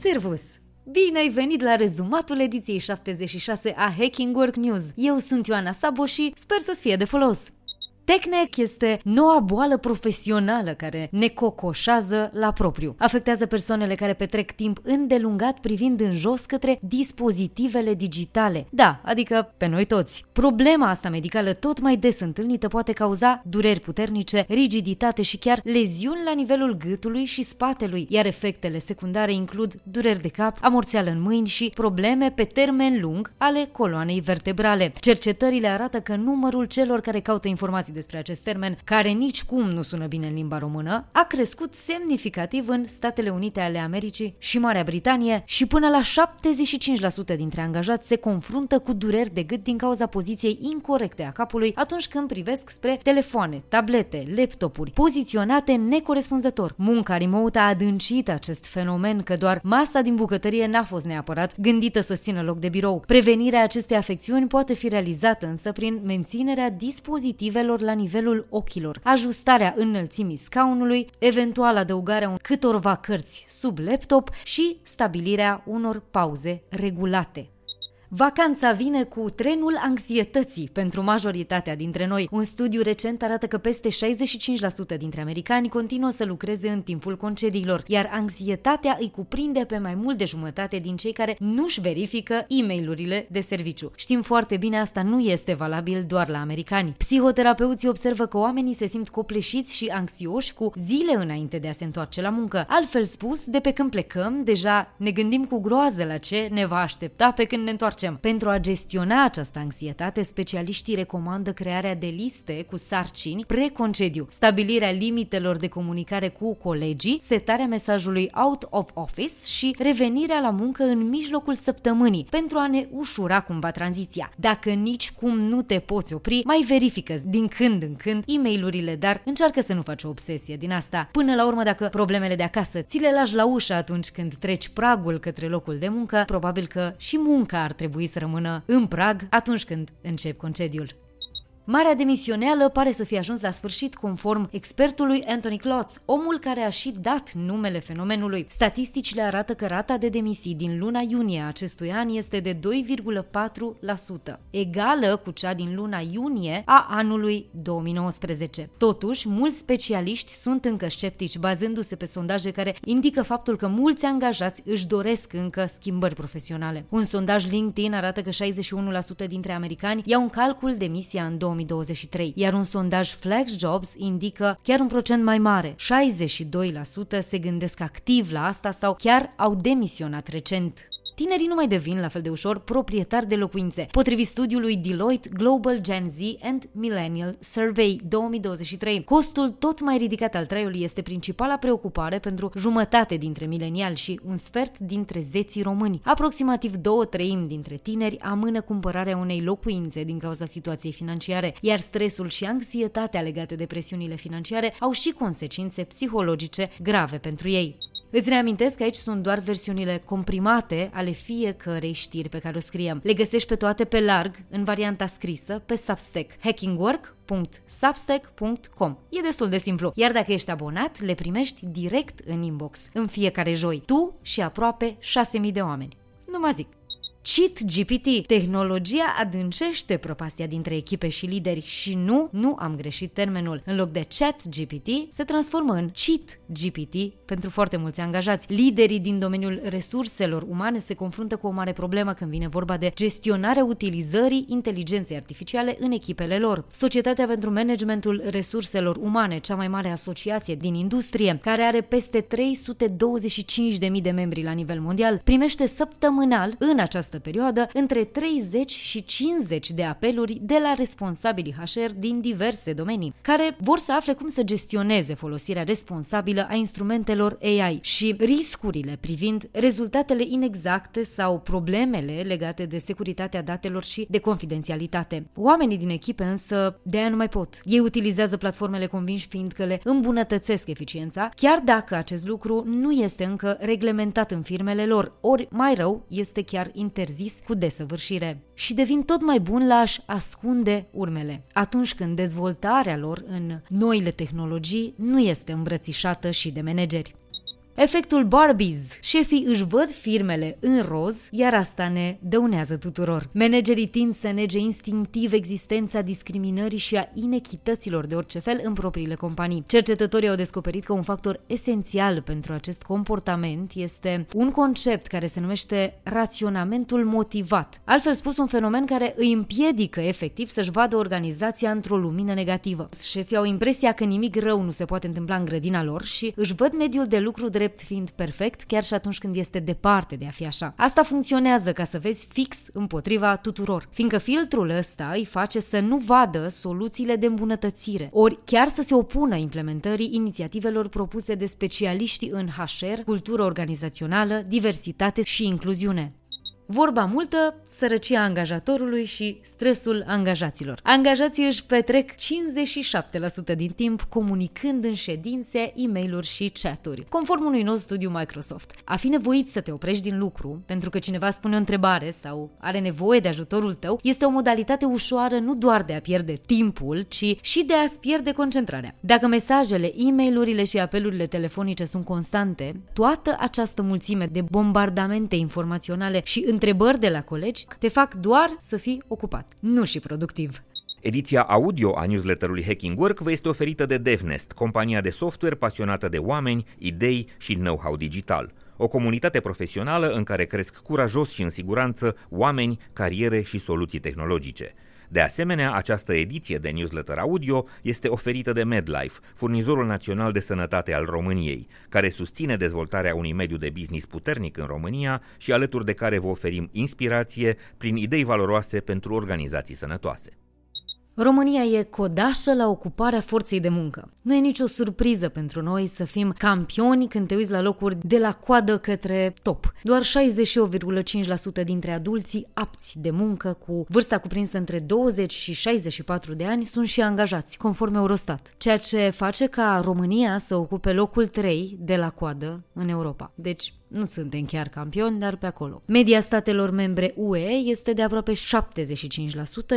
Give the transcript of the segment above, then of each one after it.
Servus! Bine ai venit la rezumatul ediției 76 a Hacking Work News. Eu sunt Ioana Sabo și sper să-ți fie de folos. Tecnec este noua boală profesională care ne cocoșează la propriu. Afectează persoanele care petrec timp îndelungat privind în jos către dispozitivele digitale. Da, adică pe noi toți. Problema asta medicală tot mai des întâlnită poate cauza dureri puternice, rigiditate și chiar leziuni la nivelul gâtului și spatelui, iar efectele secundare includ dureri de cap, amorțeală în mâini și probleme pe termen lung ale coloanei vertebrale. Cercetările arată că numărul celor care caută informații despre acest termen, care nici cum nu sună bine în limba română, a crescut semnificativ în Statele Unite ale Americii și Marea Britanie și până la 75% dintre angajați se confruntă cu dureri de gât din cauza poziției incorrecte a capului atunci când privesc spre telefoane, tablete, laptopuri, poziționate necorespunzător. Munca remote a adâncit acest fenomen că doar masa din bucătărie n-a fost neapărat gândită să țină loc de birou. Prevenirea acestei afecțiuni poate fi realizată însă prin menținerea dispozitivelor la nivelul ochilor, ajustarea înălțimii scaunului, eventual adăugarea câtorva cărți sub laptop și stabilirea unor pauze regulate. Vacanța vine cu trenul anxietății pentru majoritatea dintre noi. Un studiu recent arată că peste 65% dintre americani continuă să lucreze în timpul concediilor, iar anxietatea îi cuprinde pe mai mult de jumătate din cei care nu-și verifică e mail de serviciu. Știm foarte bine asta nu este valabil doar la americani. Psihoterapeuții observă că oamenii se simt copleșiți și anxioși cu zile înainte de a se întoarce la muncă. Altfel spus, de pe când plecăm, deja ne gândim cu groază la ce ne va aștepta pe când ne întoarcem întoarcem. Pentru a gestiona această anxietate, specialiștii recomandă crearea de liste cu sarcini preconcediu, stabilirea limitelor de comunicare cu colegii, setarea mesajului out of office și revenirea la muncă în mijlocul săptămânii pentru a ne ușura cumva tranziția. Dacă nici cum nu te poți opri, mai verifică din când în când e mail dar încearcă să nu faci o obsesie din asta. Până la urmă, dacă problemele de acasă ți le lași la ușă atunci când treci pragul către locul de muncă, probabil că și munca ar trebui trebui să rămână în prag atunci când încep concediul. Marea demisioneală pare să fie ajuns la sfârșit conform expertului Anthony Klotz, omul care a și dat numele fenomenului. Statisticile arată că rata de demisii din luna iunie acestui an este de 2,4%, egală cu cea din luna iunie a anului 2019. Totuși, mulți specialiști sunt încă sceptici, bazându-se pe sondaje care indică faptul că mulți angajați își doresc încă schimbări profesionale. Un sondaj LinkedIn arată că 61% dintre americani iau în calcul demisia în 2020 2023, iar un sondaj Flex Jobs indică chiar un procent mai mare. 62% se gândesc activ la asta sau chiar au demisionat recent. Tinerii nu mai devin la fel de ușor proprietari de locuințe. Potrivit studiului Deloitte Global Gen Z and Millennial Survey 2023, costul tot mai ridicat al traiului este principala preocupare pentru jumătate dintre mileniali și un sfert dintre zeții români. Aproximativ două treimi dintre tineri amână cumpărarea unei locuințe din cauza situației financiare, iar stresul și anxietatea legate de presiunile financiare au și consecințe psihologice grave pentru ei. Îți reamintesc că aici sunt doar versiunile comprimate ale fiecărei știri pe care o scriem. Le găsești pe toate pe larg, în varianta scrisă, pe Substack. hackingwork.substack.com E destul de simplu. Iar dacă ești abonat, le primești direct în inbox, în fiecare joi. Tu și aproape 6.000 de oameni. Nu mă zic. Cheat GPT. Tehnologia adâncește propastia dintre echipe și lideri și nu, nu am greșit termenul. În loc de Chat GPT, se transformă în Cheat GPT pentru foarte mulți angajați. Liderii din domeniul resurselor umane se confruntă cu o mare problemă când vine vorba de gestionarea utilizării inteligenței artificiale în echipele lor. Societatea pentru Managementul Resurselor Umane, cea mai mare asociație din industrie, care are peste 325.000 de membri la nivel mondial, primește săptămânal în această această perioadă între 30 și 50 de apeluri de la responsabilii HR din diverse domenii, care vor să afle cum să gestioneze folosirea responsabilă a instrumentelor AI și riscurile privind rezultatele inexacte sau problemele legate de securitatea datelor și de confidențialitate. Oamenii din echipe însă de aia nu mai pot. Ei utilizează platformele convinși fiindcă le îmbunătățesc eficiența, chiar dacă acest lucru nu este încă reglementat în firmele lor, ori mai rău este chiar inter interzis cu desăvârșire și devin tot mai bun la a-și ascunde urmele, atunci când dezvoltarea lor în noile tehnologii nu este îmbrățișată și de manageri. Efectul Barbies. Șefii își văd firmele în roz, iar asta ne dăunează tuturor. Managerii tind să nege instinctiv existența discriminării și a inechităților de orice fel în propriile companii. Cercetătorii au descoperit că un factor esențial pentru acest comportament este un concept care se numește raționamentul motivat. Altfel spus, un fenomen care îi împiedică efectiv să-și vadă organizația într-o lumină negativă. Șefii au impresia că nimic rău nu se poate întâmpla în grădina lor și își văd mediul de lucru drept fiind perfect, chiar și atunci când este departe de a fi așa. Asta funcționează ca să vezi fix împotriva tuturor, fiindcă filtrul ăsta îi face să nu vadă soluțiile de îmbunătățire, ori chiar să se opună implementării inițiativelor propuse de specialiștii în HR, cultură organizațională, diversitate și incluziune. Vorba multă, sărăcia angajatorului și stresul angajaților. Angajații își petrec 57% din timp comunicând în ședințe, e mail și chaturi. Conform unui nou studiu Microsoft, a fi nevoit să te oprești din lucru pentru că cineva spune o întrebare sau are nevoie de ajutorul tău este o modalitate ușoară nu doar de a pierde timpul, ci și de a-ți pierde concentrarea. Dacă mesajele, e mail și apelurile telefonice sunt constante, toată această mulțime de bombardamente informaționale și întrebări de la colegi te fac doar să fii ocupat, nu și productiv. Ediția audio a newsletterului Hacking Work vă este oferită de DevNest, compania de software pasionată de oameni, idei și know-how digital. O comunitate profesională în care cresc curajos și în siguranță oameni, cariere și soluții tehnologice. De asemenea, această ediție de newsletter audio este oferită de MedLife, furnizorul național de sănătate al României, care susține dezvoltarea unui mediu de business puternic în România și alături de care vă oferim inspirație prin idei valoroase pentru organizații sănătoase. România e codașă la ocuparea forței de muncă. Nu e nicio surpriză pentru noi să fim campioni când te uiți la locuri de la coadă către top. Doar 68,5% dintre adulții apți de muncă cu vârsta cuprinsă între 20 și 64 de ani sunt și angajați, conform Eurostat, ceea ce face ca România să ocupe locul 3 de la coadă în Europa. Deci nu suntem chiar campioni, dar pe acolo. Media statelor membre UE este de aproape 75%,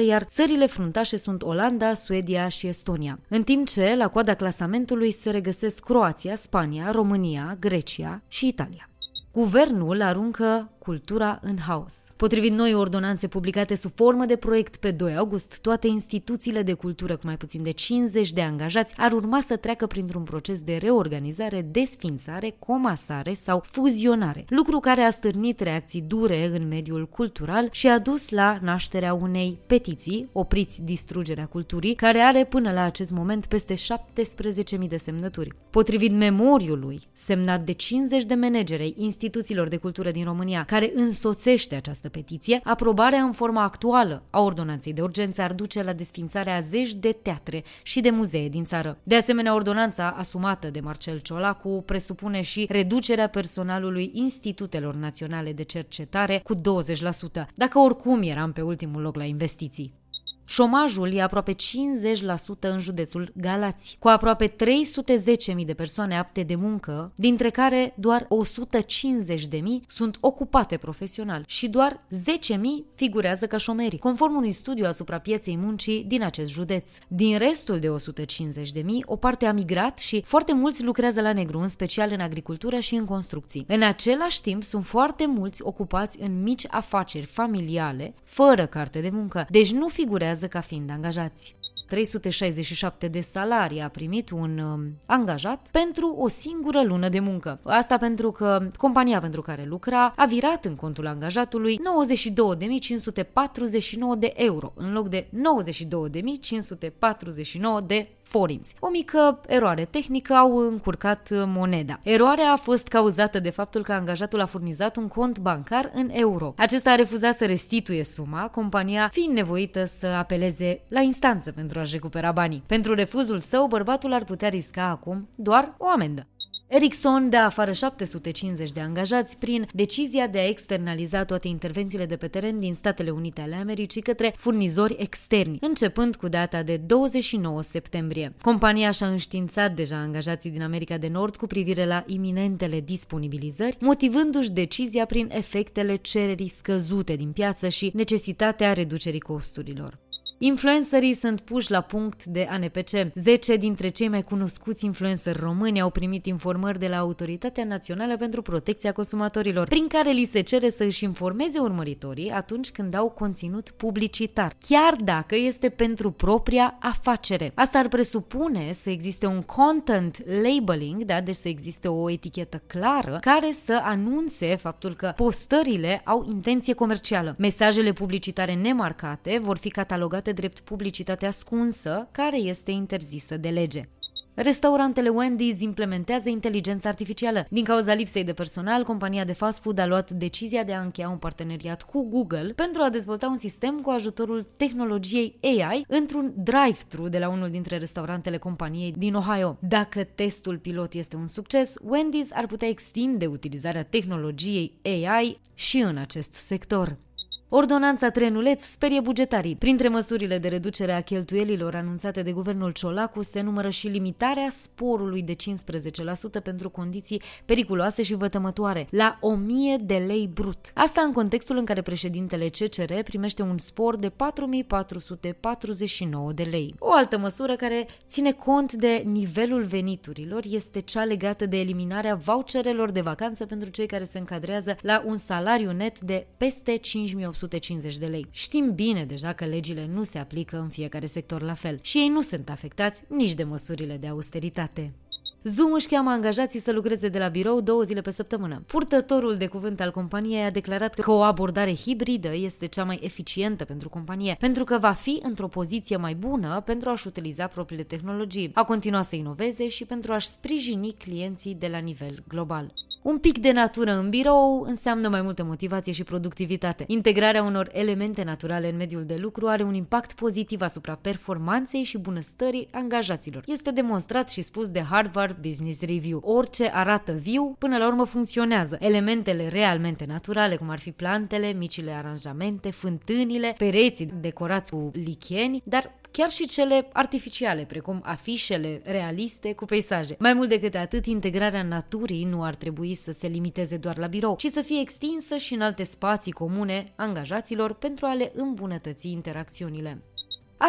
iar țările fruntașe sunt Olanda, Suedia și Estonia. În timp ce la coada clasamentului se regăsesc Croația, Spania, România, Grecia și Italia. Guvernul aruncă cultura în haos. Potrivit noi ordonanțe publicate sub formă de proiect pe 2 august, toate instituțiile de cultură cu mai puțin de 50 de angajați ar urma să treacă printr-un proces de reorganizare, desfințare, comasare sau fuzionare, lucru care a stârnit reacții dure în mediul cultural și a dus la nașterea unei petiții, opriți distrugerea culturii, care are până la acest moment peste 17.000 de semnături. Potrivit memoriului, semnat de 50 de manageri instituțiilor de cultură din România, care însoțește această petiție, aprobarea în forma actuală a ordonanței de urgență ar duce la desfințarea zeci de teatre și de muzee din țară. De asemenea, ordonanța asumată de Marcel Ciolacu presupune și reducerea personalului institutelor naționale de cercetare cu 20%, dacă oricum eram pe ultimul loc la investiții. Șomajul e aproape 50% în județul Galați, cu aproape 310.000 de persoane apte de muncă, dintre care doar 150.000 sunt ocupate profesional și doar 10.000 figurează ca șomeri, conform unui studiu asupra pieței muncii din acest județ. Din restul de 150.000, o parte a migrat și foarte mulți lucrează la negru, în special în agricultură și în construcții. În același timp, sunt foarte mulți ocupați în mici afaceri familiale, fără carte de muncă, deci nu figurează declarează ca fiind angajați. 367 de salarii a primit un um, angajat pentru o singură lună de muncă. Asta pentru că compania pentru care lucra a virat în contul angajatului 92.549 de euro în loc de 92.549 de forinți. O mică eroare tehnică au încurcat moneda. Eroarea a fost cauzată de faptul că angajatul a furnizat un cont bancar în euro. Acesta a refuzat să restituie suma, compania fiind nevoită să apeleze la instanță pentru a-și recupera banii. Pentru refuzul său, bărbatul ar putea risca acum doar o amendă. Ericsson dă afară 750 de angajați prin decizia de a externaliza toate intervențiile de pe teren din Statele Unite ale Americii către furnizori externi, începând cu data de 29 septembrie. Compania și-a înștiințat deja angajații din America de Nord cu privire la iminentele disponibilizări, motivându-și decizia prin efectele cererii scăzute din piață și necesitatea reducerii costurilor. Influencerii sunt puși la punct de ANPC. 10 dintre cei mai cunoscuți influenceri români au primit informări de la Autoritatea Națională pentru Protecția Consumatorilor, prin care li se cere să își informeze urmăritorii atunci când au conținut publicitar, chiar dacă este pentru propria afacere. Asta ar presupune să existe un content labeling, da? deci să existe o etichetă clară care să anunțe faptul că postările au intenție comercială. Mesajele publicitare nemarcate vor fi catalogate drept publicitate ascunsă, care este interzisă de lege. Restaurantele Wendy's implementează inteligența artificială. Din cauza lipsei de personal, compania de fast food a luat decizia de a încheia un parteneriat cu Google pentru a dezvolta un sistem cu ajutorul tehnologiei AI într-un drive-thru de la unul dintre restaurantele companiei din Ohio. Dacă testul pilot este un succes, Wendy's ar putea extinde utilizarea tehnologiei AI și în acest sector. Ordonanța Trenuleț sperie bugetarii. Printre măsurile de reducere a cheltuielilor anunțate de guvernul Ciolacu se numără și limitarea sporului de 15% pentru condiții periculoase și vătămătoare, la 1000 de lei brut. Asta în contextul în care președintele CCR primește un spor de 4449 de lei. O altă măsură care ține cont de nivelul veniturilor este cea legată de eliminarea voucherelor de vacanță pentru cei care se încadrează la un salariu net de peste 5800 150 de lei. Știm bine deja că legile nu se aplică în fiecare sector la fel și ei nu sunt afectați nici de măsurile de austeritate. Zoom își cheamă angajații să lucreze de la birou două zile pe săptămână. Purtătorul de cuvânt al companiei a declarat că o abordare hibridă este cea mai eficientă pentru companie, pentru că va fi într-o poziție mai bună pentru a-și utiliza propriile tehnologii, a continuat să inoveze și pentru a-și sprijini clienții de la nivel global. Un pic de natură în birou înseamnă mai multă motivație și productivitate. Integrarea unor elemente naturale în mediul de lucru are un impact pozitiv asupra performanței și bunăstării angajaților. Este demonstrat și spus de Harvard Business Review. Orice arată viu, până la urmă funcționează. Elementele realmente naturale, cum ar fi plantele, micile aranjamente, fântânile, pereții decorați cu licheni, dar chiar și cele artificiale, precum afișele realiste cu peisaje. Mai mult decât atât, integrarea naturii nu ar trebui să se limiteze doar la birou, ci să fie extinsă și în alte spații comune angajaților pentru a le îmbunătăți interacțiunile.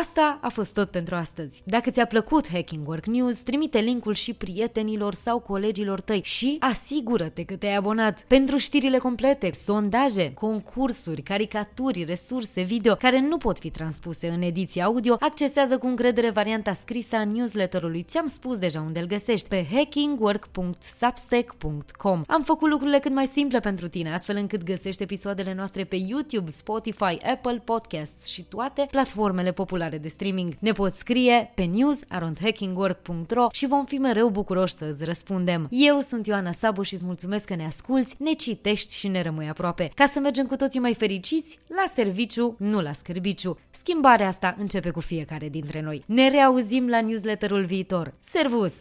Asta a fost tot pentru astăzi. Dacă ți-a plăcut Hacking Work News, trimite linkul și prietenilor sau colegilor tăi și asigură-te că te-ai abonat pentru știrile complete, sondaje, concursuri, caricaturi, resurse video care nu pot fi transpuse în ediție audio, accesează cu încredere varianta scrisă a newsletterului. Ți-am spus deja unde îl găsești pe hackingwork.substack.com. Am făcut lucrurile cât mai simple pentru tine, astfel încât găsești episoadele noastre pe YouTube, Spotify, Apple Podcasts și toate platformele populare populare de streaming. Ne poți scrie pe news.hackingwork.ro și vom fi mereu bucuroși să îți răspundem. Eu sunt Ioana Sabu și îți mulțumesc că ne asculți, ne citești și ne rămâi aproape. Ca să mergem cu toții mai fericiți, la serviciu, nu la scârbiciu. Schimbarea asta începe cu fiecare dintre noi. Ne reauzim la newsletterul viitor. Servus!